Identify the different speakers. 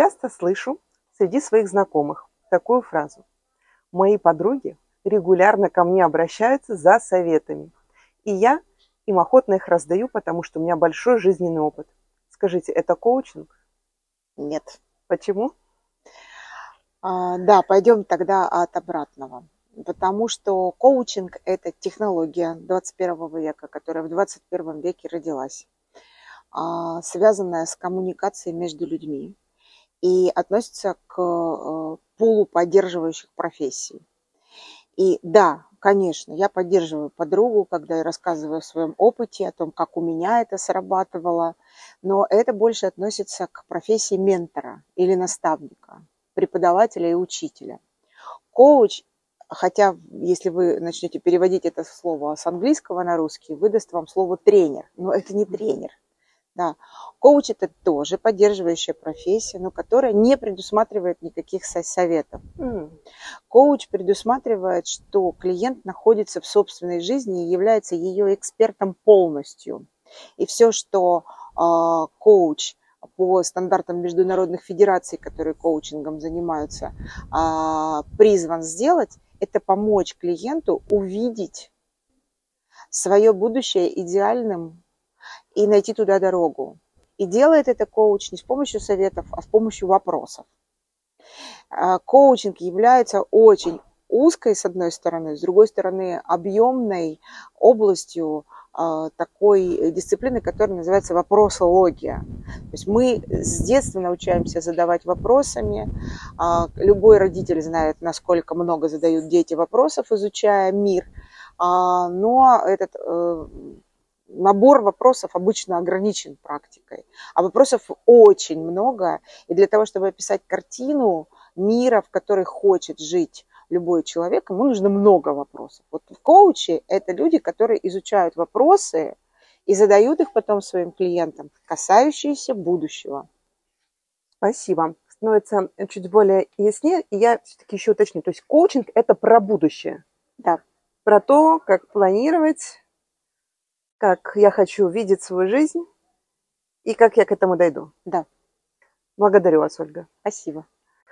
Speaker 1: Часто слышу среди своих знакомых такую фразу. Мои подруги регулярно ко мне обращаются за советами. И я им охотно их раздаю, потому что у меня большой жизненный опыт. Скажите, это коучинг?
Speaker 2: Нет.
Speaker 1: Почему?
Speaker 2: А, да, пойдем тогда от обратного. Потому что коучинг – это технология 21 века, которая в 21 веке родилась, а, связанная с коммуникацией между людьми и относится к э, пулу поддерживающих профессий. И да, конечно, я поддерживаю подругу, когда я рассказываю о своем опыте, о том, как у меня это срабатывало, но это больше относится к профессии ментора или наставника, преподавателя и учителя. Коуч, хотя если вы начнете переводить это слово с английского на русский, выдаст вам слово тренер, но это не тренер, да. Коуч это тоже поддерживающая профессия, но которая не предусматривает никаких советов. Mm. Коуч предусматривает, что клиент находится в собственной жизни и является ее экспертом полностью. И все, что э, коуч по стандартам международных федераций, которые коучингом занимаются, э, призван сделать, это помочь клиенту увидеть свое будущее идеальным и найти туда дорогу. И делает это коуч не с помощью советов, а с помощью вопросов. А, коучинг является очень узкой, с одной стороны, с другой стороны, объемной областью а, такой дисциплины, которая называется вопросология. То есть мы с детства научаемся задавать вопросами. А, любой родитель знает, насколько много задают дети вопросов, изучая мир. Но этот э, набор вопросов обычно ограничен практикой, а вопросов очень много. И для того, чтобы описать картину мира, в которой хочет жить любой человек, ему нужно много вопросов. Вот коучи – это люди, которые изучают вопросы и задают их потом своим клиентам, касающиеся будущего.
Speaker 1: Спасибо. Становится чуть более яснее. И я все-таки еще уточню. То есть коучинг – это про будущее.
Speaker 2: Да.
Speaker 1: Про то, как планировать как я хочу видеть свою жизнь и как я к этому дойду.
Speaker 2: Да.
Speaker 1: Благодарю вас, Ольга.
Speaker 2: Спасибо.